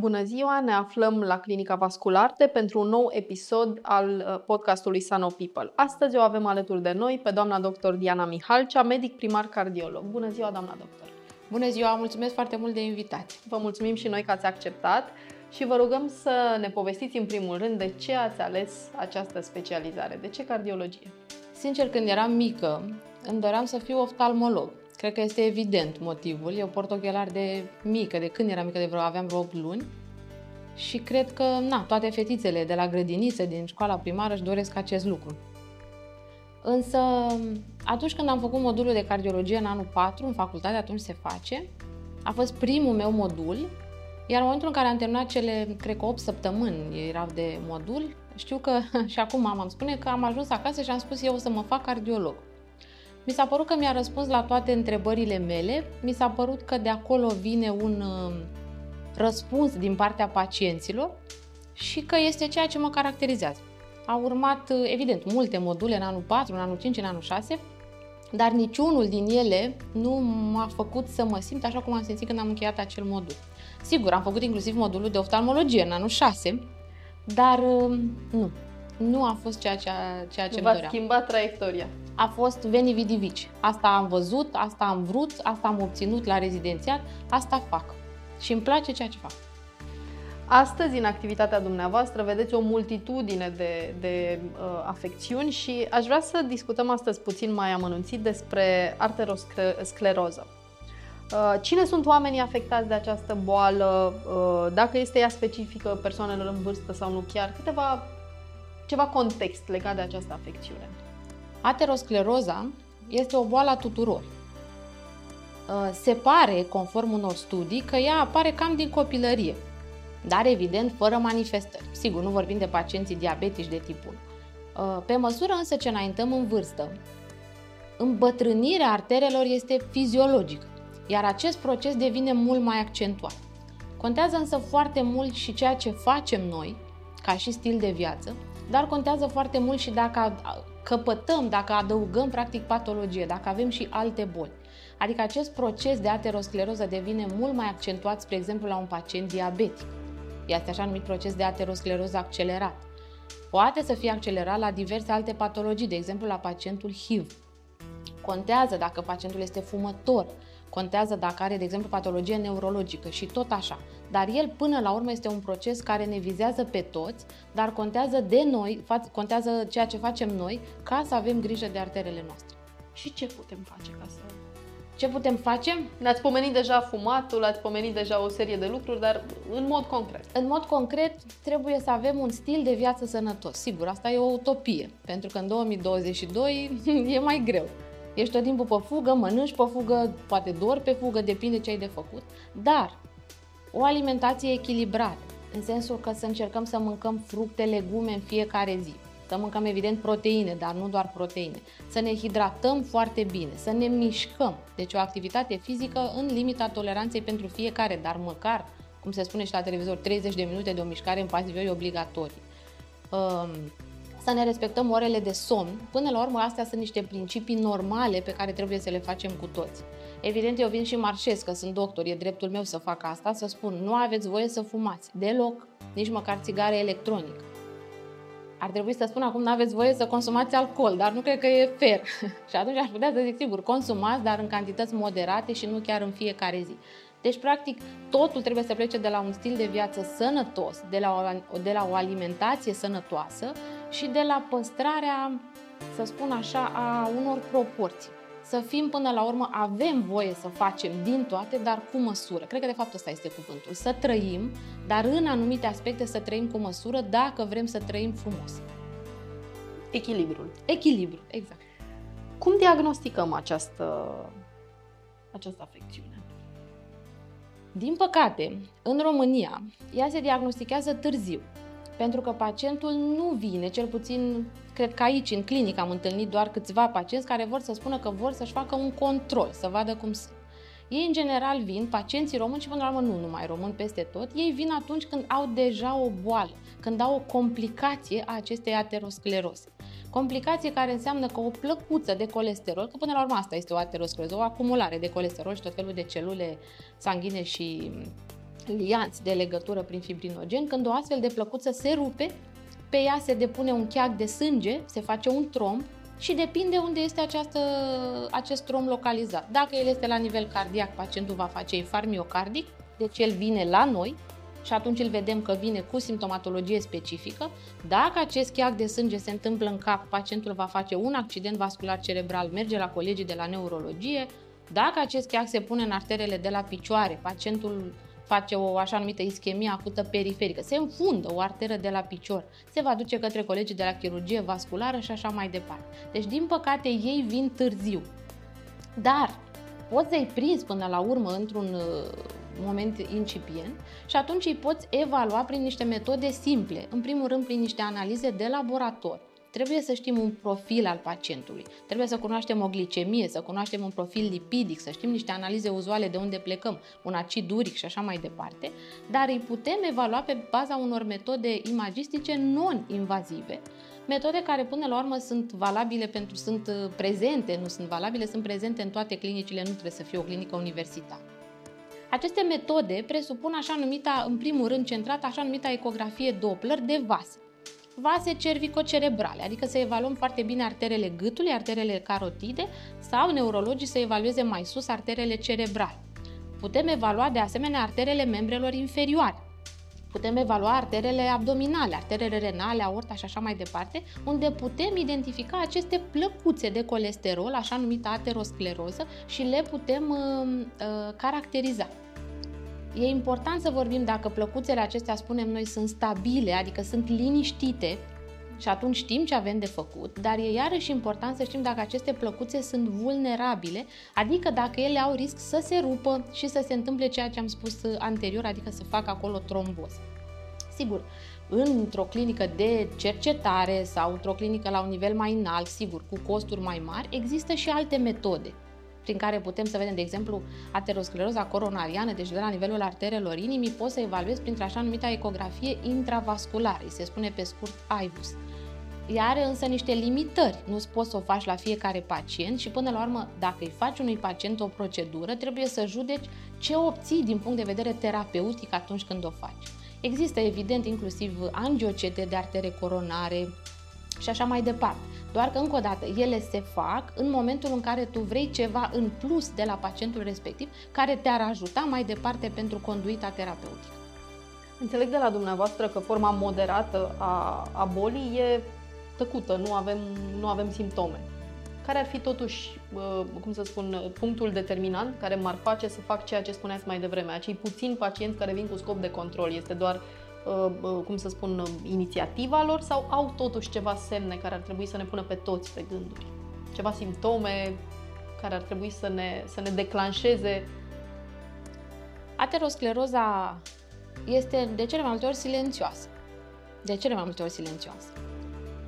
Bună ziua! Ne aflăm la Clinica Vascularte pentru un nou episod al uh, podcastului Sano People. Astăzi o avem alături de noi pe doamna doctor Diana Mihalcea, medic primar cardiolog. Bună ziua, doamna doctor! Bună ziua! Mulțumesc foarte mult de invitație! Vă mulțumim și noi că ați acceptat și vă rugăm să ne povestiți în primul rând de ce ați ales această specializare, de ce cardiologie? Sincer, când eram mică, îmi doream să fiu oftalmolog. Cred că este evident motivul. Eu port ochelari de mică, de când eram mică, de vreo aveam vreo 8 luni. Și cred că, na, toate fetițele de la grădiniță, din școala primară, își doresc acest lucru. Însă, atunci când am făcut modulul de cardiologie în anul 4, în facultate, atunci se face, a fost primul meu modul, iar în momentul în care am terminat cele, cred că 8 săptămâni erau de modul, știu că și acum mama îmi spune că am ajuns acasă și am spus eu o să mă fac cardiolog. Mi s-a părut că mi-a răspuns la toate întrebările mele, mi s-a părut că de acolo vine un uh, răspuns din partea pacienților și că este ceea ce mă caracterizează. Au urmat, uh, evident, multe module în anul 4, în anul 5, în anul 6, dar niciunul din ele nu m-a făcut să mă simt așa cum am simțit când am încheiat acel modul. Sigur, am făcut inclusiv modulul de oftalmologie în anul 6, dar uh, nu, nu a fost ceea ce, ceea ce V-a schimbat traiectoria. A fost veni vidi vici. Asta am văzut, asta am vrut, asta am obținut la rezidențiat, asta fac. Și îmi place ceea ce fac. Astăzi, în activitatea dumneavoastră, vedeți o multitudine de, de uh, afecțiuni și aș vrea să discutăm astăzi puțin mai amănunțit despre arteroscleroză. Uh, cine sunt oamenii afectați de această boală? Uh, dacă este ea specifică persoanelor în vârstă sau nu chiar? Câteva, ceva context legat de această afecțiune. Ateroscleroza este o boală a tuturor. Uh, se pare, conform unor studii, că ea apare cam din copilărie, dar evident fără manifestări. Sigur, nu vorbim de pacienții diabetici de tipul. Pe măsură însă ce înaintăm în vârstă, îmbătrânirea arterelor este fiziologică iar acest proces devine mult mai accentuat. Contează însă foarte mult și ceea ce facem noi, ca și stil de viață, dar contează foarte mult și dacă căpătăm, dacă adăugăm practic patologie, dacă avem și alte boli. Adică acest proces de ateroscleroză devine mult mai accentuat, spre exemplu, la un pacient diabetic. Este așa numit proces de ateroscleroză accelerat. Poate să fie accelerat la diverse alte patologii, de exemplu la pacientul HIV. Contează dacă pacientul este fumător, Contează dacă are, de exemplu, patologie neurologică și tot așa. Dar el, până la urmă, este un proces care ne vizează pe toți, dar contează de noi, contează ceea ce facem noi, ca să avem grijă de arterele noastre. Și ce putem face ca să... Ce putem face? Ne-ați pomenit deja fumatul, ați pomenit deja o serie de lucruri, dar în mod concret. În mod concret, trebuie să avem un stil de viață sănătos. Sigur, asta e o utopie, pentru că în 2022 e mai greu. Ești tot timpul pe fugă, mănânci pe fugă, poate dor pe fugă, depinde ce ai de făcut. Dar o alimentație echilibrată, în sensul că să încercăm să mâncăm fructe, legume în fiecare zi. Să mâncăm evident proteine, dar nu doar proteine. Să ne hidratăm foarte bine, să ne mișcăm. Deci o activitate fizică în limita toleranței pentru fiecare, dar măcar, cum se spune și la televizor, 30 de minute de o mișcare în pasivioi obligatorii. Um, să ne respectăm orele de somn. Până la urmă, astea sunt niște principii normale pe care trebuie să le facem cu toți. Evident, eu vin și marșez, că sunt doctor, e dreptul meu să fac asta, să spun, nu aveți voie să fumați, deloc, nici măcar țigare electronică. Ar trebui să spun acum, nu aveți voie să consumați alcool, dar nu cred că e fair. și atunci aș putea să zic, sigur, consumați, dar în cantități moderate și nu chiar în fiecare zi. Deci, practic, totul trebuie să plece de la un stil de viață sănătos, de la o, de la o alimentație sănătoasă și de la păstrarea, să spun așa, a unor proporții. Să fim până la urmă, avem voie să facem din toate, dar cu măsură. Cred că de fapt ăsta este cuvântul. Să trăim, dar în anumite aspecte să trăim cu măsură dacă vrem să trăim frumos. Echilibrul. Echilibru, exact. Cum diagnosticăm această, această afecțiune? Din păcate, în România, ea se diagnostichează târziu. Pentru că pacientul nu vine, cel puțin cred că aici, în clinică, am întâlnit doar câțiva pacienți care vor să spună că vor să-și facă un control, să vadă cum sunt. Ei, în general, vin, pacienții români și, până la urmă, nu numai români peste tot, ei vin atunci când au deja o boală, când au o complicație a acestei ateroscleroze. Complicație care înseamnă că o plăcuță de colesterol, că până la urmă asta este o ateroscleroză, o acumulare de colesterol și tot felul de celule sanguine și lianți de legătură prin fibrinogen, când o astfel de plăcuță se rupe, pe ea se depune un cheac de sânge, se face un tromb și depinde unde este această, acest tromb localizat. Dacă el este la nivel cardiac, pacientul va face infarct miocardic, deci el vine la noi și atunci îl vedem că vine cu simptomatologie specifică. Dacă acest cheac de sânge se întâmplă în cap, pacientul va face un accident vascular cerebral, merge la colegii de la neurologie. Dacă acest cheac se pune în arterele de la picioare, pacientul face o așa numită ischemie acută periferică, se înfundă o arteră de la picior, se va duce către colegii de la chirurgie vasculară și așa mai departe. Deci, din păcate, ei vin târziu. Dar poți să-i prinzi până la urmă într-un uh, moment incipient și atunci îi poți evalua prin niște metode simple, în primul rând prin niște analize de laborator Trebuie să știm un profil al pacientului, trebuie să cunoaștem o glicemie, să cunoaștem un profil lipidic, să știm niște analize uzuale de unde plecăm, un acid uric și așa mai departe, dar îi putem evalua pe baza unor metode imagistice non-invazive, metode care până la urmă sunt valabile pentru, sunt uh, prezente, nu sunt valabile, sunt prezente în toate clinicile, nu trebuie să fie o clinică universitară. Aceste metode presupun așa numita, în primul rând centrat, așa numita ecografie Doppler de vase vase cervicocerebrale, adică să evaluăm foarte bine arterele gâtului, arterele carotide sau neurologii să evalueze mai sus arterele cerebrale. Putem evalua de asemenea arterele membrelor inferioare. Putem evalua arterele abdominale, arterele renale, aorta și așa mai departe, unde putem identifica aceste plăcuțe de colesterol, așa numită ateroscleroză, și le putem uh, uh, caracteriza. E important să vorbim dacă plăcuțele acestea, spunem noi, sunt stabile, adică sunt liniștite și atunci știm ce avem de făcut, dar e iarăși important să știm dacă aceste plăcuțe sunt vulnerabile, adică dacă ele au risc să se rupă și să se întâmple ceea ce am spus anterior, adică să facă acolo tromboz. Sigur, într-o clinică de cercetare sau într-o clinică la un nivel mai înalt, sigur, cu costuri mai mari, există și alte metode prin care putem să vedem, de exemplu, ateroscleroza coronariană, deci de la nivelul arterelor inimii, poți să evaluezi printr așa numită ecografie intravasculară, se spune pe scurt IVUS. Ea are însă niște limitări, nu poți să o faci la fiecare pacient și până la urmă, dacă îi faci unui pacient o procedură, trebuie să judeci ce obții din punct de vedere terapeutic atunci când o faci. Există evident inclusiv angiocete de artere coronare și așa mai departe. Doar că, încă o dată, ele se fac în momentul în care tu vrei ceva în plus de la pacientul respectiv, care te-ar ajuta mai departe pentru conduita terapeutică. Înțeleg de la dumneavoastră că forma moderată a, a bolii e tăcută, nu avem, nu avem simptome. Care ar fi totuși, cum să spun, punctul determinant care m-ar face să fac ceea ce spuneați mai devreme? Acei puțini pacienți care vin cu scop de control. Este doar Uh, uh, cum să spun, uh, inițiativa lor sau au totuși ceva semne care ar trebui să ne pună pe toți pe gânduri? Ceva simptome care ar trebui să ne, să ne declanșeze? Ateroscleroza este de cele mai multe ori silențioasă. De cele mai multe ori silențioasă.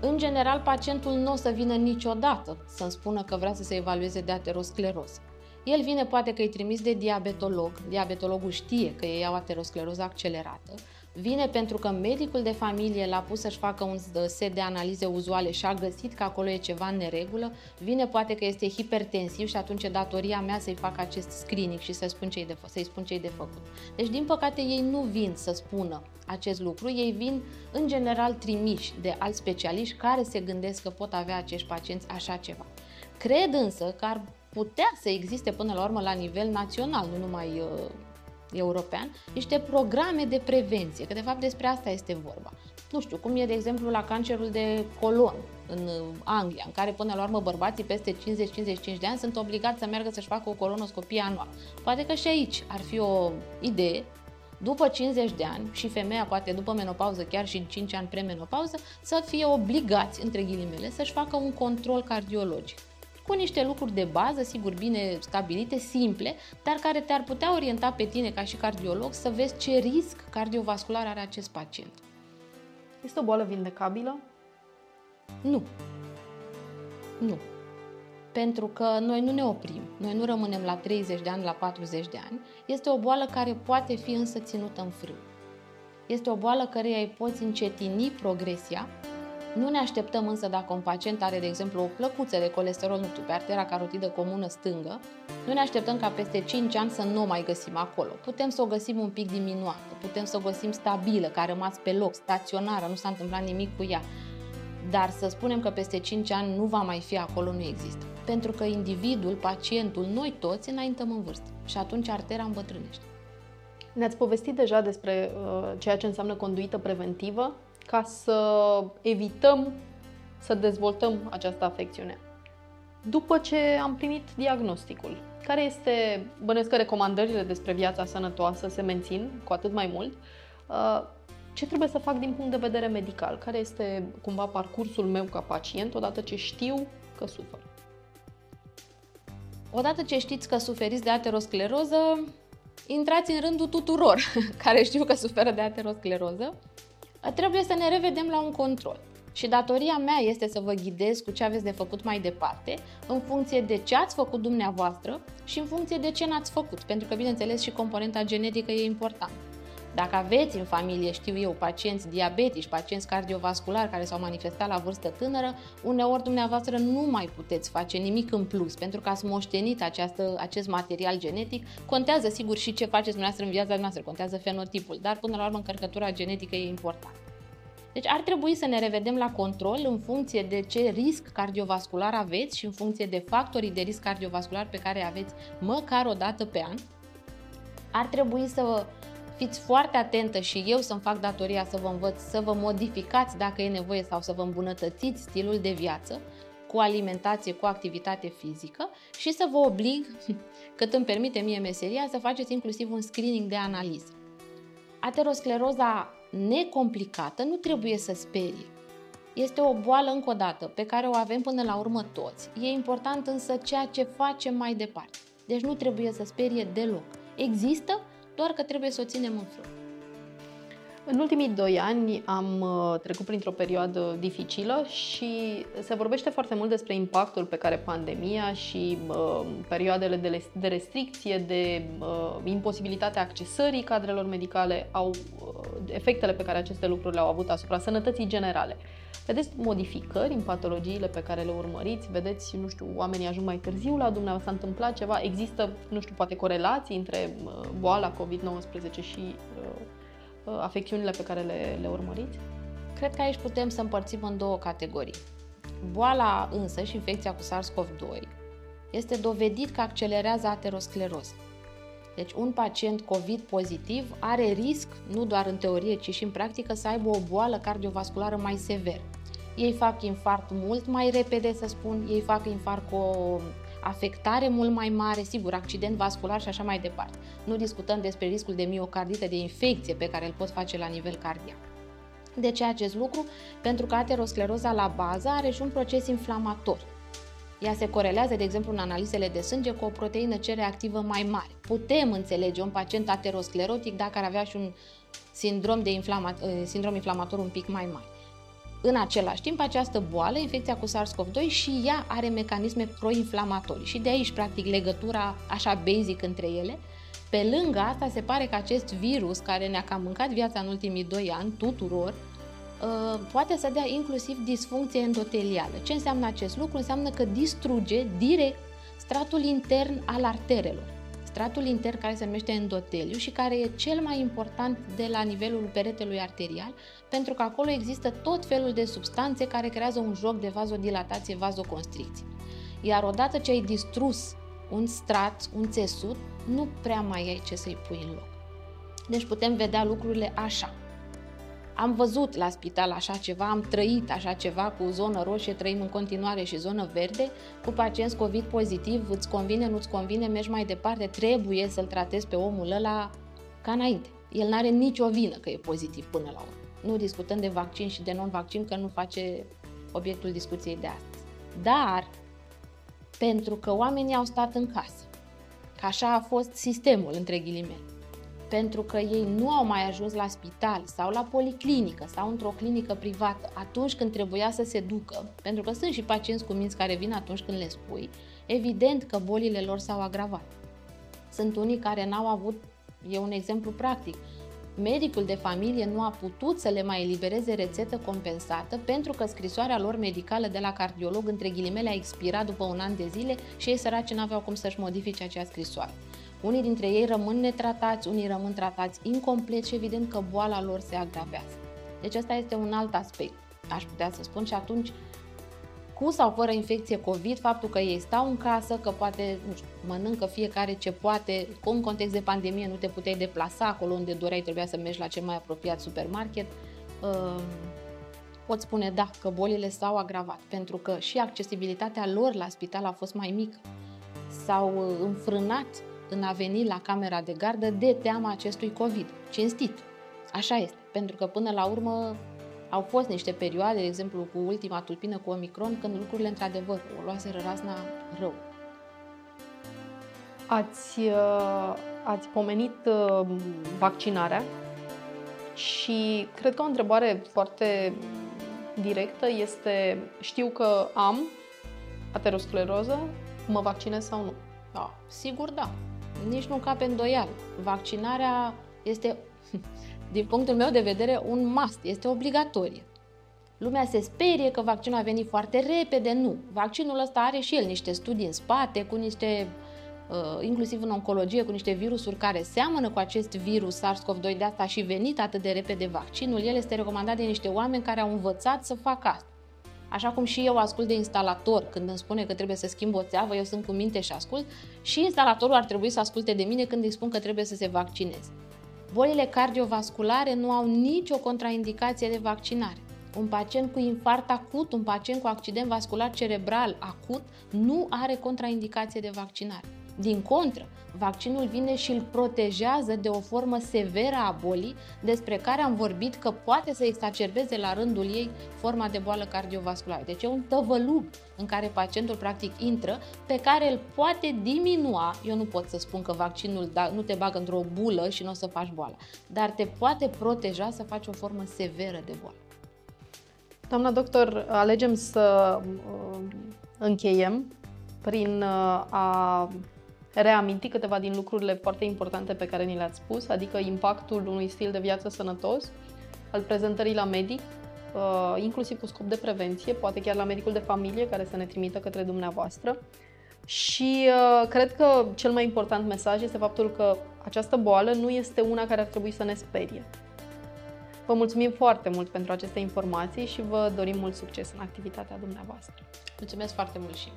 În general, pacientul nu o să vină niciodată să-mi spună că vrea să se evalueze de ateroscleroză. El vine poate că îi trimis de diabetolog, diabetologul știe că ei au ateroscleroză accelerată, Vine pentru că medicul de familie l-a pus să-și facă un set de analize uzuale și a găsit că acolo e ceva în neregulă. Vine poate că este hipertensiv și atunci e datoria mea să-i fac acest screening și să spun ce de, să-i spun ce de făcut. Deci, din păcate, ei nu vin să spună acest lucru, ei vin în general trimiși de alți specialiști care se gândesc că pot avea acești pacienți așa ceva. Cred însă că ar putea să existe până la urmă la nivel național, nu numai uh, european, niște programe de prevenție, că de fapt despre asta este vorba. Nu știu, cum e de exemplu la cancerul de colon în uh, Anglia, în care până la urmă bărbații peste 50-55 de ani sunt obligați să meargă să-și facă o colonoscopie anual. Poate că și aici ar fi o idee după 50 de ani și femeia poate după menopauză, chiar și în 5 ani premenopauză, să fie obligați, între ghilimele, să-și facă un control cardiologic cu niște lucruri de bază, sigur, bine stabilite, simple, dar care te-ar putea orienta pe tine ca și cardiolog să vezi ce risc cardiovascular are acest pacient. Este o boală vindecabilă? Nu. Nu. Pentru că noi nu ne oprim, noi nu rămânem la 30 de ani, la 40 de ani. Este o boală care poate fi însă ținută în frâu. Este o boală care îi poți încetini progresia. Nu ne așteptăm însă dacă un pacient are, de exemplu, o plăcuță de colesterol, nu știu, pe artera carotidă comună stângă, nu ne așteptăm ca peste 5 ani să nu o mai găsim acolo. Putem să o găsim un pic diminuată, putem să o găsim stabilă, care a rămas pe loc, staționară, nu s-a întâmplat nimic cu ea. Dar să spunem că peste 5 ani nu va mai fi acolo, nu există. Pentru că individul, pacientul, noi toți înaintăm în vârstă și atunci artera îmbătrânește. Ne-ați povestit deja despre uh, ceea ce înseamnă conduită preventivă ca să evităm să dezvoltăm această afecțiune. După ce am primit diagnosticul, care este, bănesc că recomandările despre viața sănătoasă se mențin cu atât mai mult, uh, ce trebuie să fac din punct de vedere medical? Care este cumva parcursul meu ca pacient odată ce știu că sufer? Odată ce știți că suferiți de ateroscleroză, intrați în rândul tuturor care știu că suferă de ateroscleroză. Trebuie să ne revedem la un control. Și datoria mea este să vă ghidez cu ce aveți de făcut mai departe, în funcție de ce ați făcut dumneavoastră și în funcție de ce n-ați făcut, pentru că, bineînțeles, și componenta genetică e importantă. Dacă aveți în familie, știu eu, pacienți diabetici, pacienți cardiovasculari care s-au manifestat la vârstă tânără, uneori dumneavoastră nu mai puteți face nimic în plus pentru că ați moștenit această, acest material genetic. Contează sigur și ce faceți dumneavoastră în viața noastră, contează fenotipul, dar până la urmă încărcătura genetică e importantă. Deci ar trebui să ne revedem la control în funcție de ce risc cardiovascular aveți și în funcție de factorii de risc cardiovascular pe care aveți măcar o dată pe an. Ar trebui să fiți foarte atentă și eu să-mi fac datoria să vă învăț să vă modificați dacă e nevoie sau să vă îmbunătățiți stilul de viață cu alimentație, cu activitate fizică și să vă oblig, cât îmi permite mie meseria, să faceți inclusiv un screening de analiză. Ateroscleroza necomplicată nu trebuie să sperie. Este o boală, încă o dată, pe care o avem până la urmă toți. E important însă ceea ce facem mai departe. Deci nu trebuie să sperie deloc. Există, doar că trebuie să o ținem în frâu. În ultimii doi ani am uh, trecut printr-o perioadă dificilă și se vorbește foarte mult despre impactul pe care pandemia și uh, perioadele de, de restricție, de uh, imposibilitatea accesării cadrelor medicale au uh, efectele pe care aceste lucruri le-au avut asupra sănătății generale. Vedeți modificări în patologiile pe care le urmăriți? Vedeți, nu știu, oamenii ajung mai târziu la dumneavoastră, s-a întâmplat ceva? Există, nu știu, poate corelații între uh, boala COVID-19 și uh, uh, afecțiunile pe care le, le urmăriți? Cred că aici putem să împărțim în două categorii. Boala însă și infecția cu SARS-CoV-2 este dovedit că accelerează ateroscleroză. Deci un pacient COVID pozitiv are risc, nu doar în teorie, ci și în practică, să aibă o boală cardiovasculară mai severă. Ei fac infart mult mai repede, să spun, ei fac infart cu o afectare mult mai mare, sigur, accident vascular și așa mai departe. Nu discutăm despre riscul de miocardită, de infecție pe care îl pot face la nivel cardiac. De ce acest lucru? Pentru că ateroscleroza la bază are și un proces inflamator. Ea se corelează, de exemplu, în analizele de sânge cu o proteină C reactivă mai mare. Putem înțelege un pacient aterosclerotic dacă ar avea și un sindrom, de inflama- eh, sindrom inflamator un pic mai mare. În același timp, această boală, infecția cu SARS-CoV-2, și ea are mecanisme proinflamatorii și de aici, practic, legătura așa basic între ele. Pe lângă asta, se pare că acest virus care ne-a cam mâncat viața în ultimii doi ani, tuturor, Uh, poate să dea inclusiv disfuncție endotelială. Ce înseamnă acest lucru? Înseamnă că distruge direct stratul intern al arterelor. Stratul intern care se numește endoteliu și care e cel mai important de la nivelul peretelui arterial, pentru că acolo există tot felul de substanțe care creează un joc de vazodilatație, vazoconstricție. Iar odată ce ai distrus un strat, un țesut, nu prea mai ai ce să-i pui în loc. Deci putem vedea lucrurile așa. Am văzut la spital așa ceva, am trăit așa ceva cu zonă roșie, trăim în continuare și zonă verde, cu pacienți COVID pozitiv, îți convine, nu-ți convine, mergi mai departe, trebuie să-l tratezi pe omul ăla ca înainte. El nu are nicio vină că e pozitiv până la urmă. Nu discutăm de vaccin și de non-vaccin, că nu face obiectul discuției de astăzi. Dar, pentru că oamenii au stat în casă, că așa a fost sistemul, între ghilimele, pentru că ei nu au mai ajuns la spital sau la policlinică sau într-o clinică privată atunci când trebuia să se ducă, pentru că sunt și pacienți cu minți care vin atunci când le spui, evident că bolile lor s-au agravat. Sunt unii care n-au avut, e un exemplu practic, medicul de familie nu a putut să le mai elibereze rețetă compensată pentru că scrisoarea lor medicală de la cardiolog între ghilimele a expirat după un an de zile și ei săraci n-aveau cum să-și modifice acea scrisoare. Unii dintre ei rămân netratați, unii rămân tratați incomplet și evident că boala lor se agravează. Deci ăsta este un alt aspect, aș putea să spun, și atunci cu sau fără infecție COVID, faptul că ei stau în casă, că poate, nu știu, mănâncă fiecare ce poate, cu un context de pandemie nu te puteai deplasa acolo unde doreai, trebuia să mergi la cel mai apropiat supermarket, uh, pot spune da, că bolile s-au agravat, pentru că și accesibilitatea lor la spital a fost mai mică. S-au uh, înfrânat în a veni la camera de gardă de teama acestui COVID. Cinstit. Așa este. Pentru că până la urmă au fost niște perioade, de exemplu cu ultima tulpină cu Omicron, când lucrurile într-adevăr o luaseră razna rău. Ați, uh, ați pomenit uh, vaccinarea și cred că o întrebare foarte directă este știu că am ateroscleroză, mă vaccinez sau nu? Da, sigur da. Nici nu cape îndoială. Vaccinarea este din punctul meu de vedere, un must, este obligatorie. Lumea se sperie că vaccinul a venit foarte repede, nu. Vaccinul ăsta are și el niște studii în spate, cu niște, uh, inclusiv în oncologie, cu niște virusuri care seamănă cu acest virus SARS-CoV-2, de asta a și venit atât de repede vaccinul. El este recomandat de niște oameni care au învățat să facă asta. Așa cum și eu ascult de instalator când îmi spune că trebuie să schimb o țeavă, eu sunt cu minte și ascult, și instalatorul ar trebui să asculte de mine când îi spun că trebuie să se vaccineze. Bolile cardiovasculare nu au nicio contraindicație de vaccinare. Un pacient cu infarct acut, un pacient cu accident vascular cerebral acut, nu are contraindicație de vaccinare. Din contră, vaccinul vine și îl protejează de o formă severă a bolii, despre care am vorbit că poate să exacerbeze la rândul ei forma de boală cardiovasculară. Deci e un tăvălug în care pacientul practic intră, pe care îl poate diminua. Eu nu pot să spun că vaccinul da, nu te bagă într-o bulă și nu o să faci boala, dar te poate proteja să faci o formă severă de boală. Doamna doctor, alegem să uh, încheiem prin uh, a reaminti câteva din lucrurile foarte importante pe care ni le-ați spus, adică impactul unui stil de viață sănătos, al prezentării la medic, uh, inclusiv cu scop de prevenție, poate chiar la medicul de familie care să ne trimită către dumneavoastră. Și uh, cred că cel mai important mesaj este faptul că această boală nu este una care ar trebui să ne sperie. Vă mulțumim foarte mult pentru aceste informații și vă dorim mult succes în activitatea dumneavoastră. Mulțumesc foarte mult și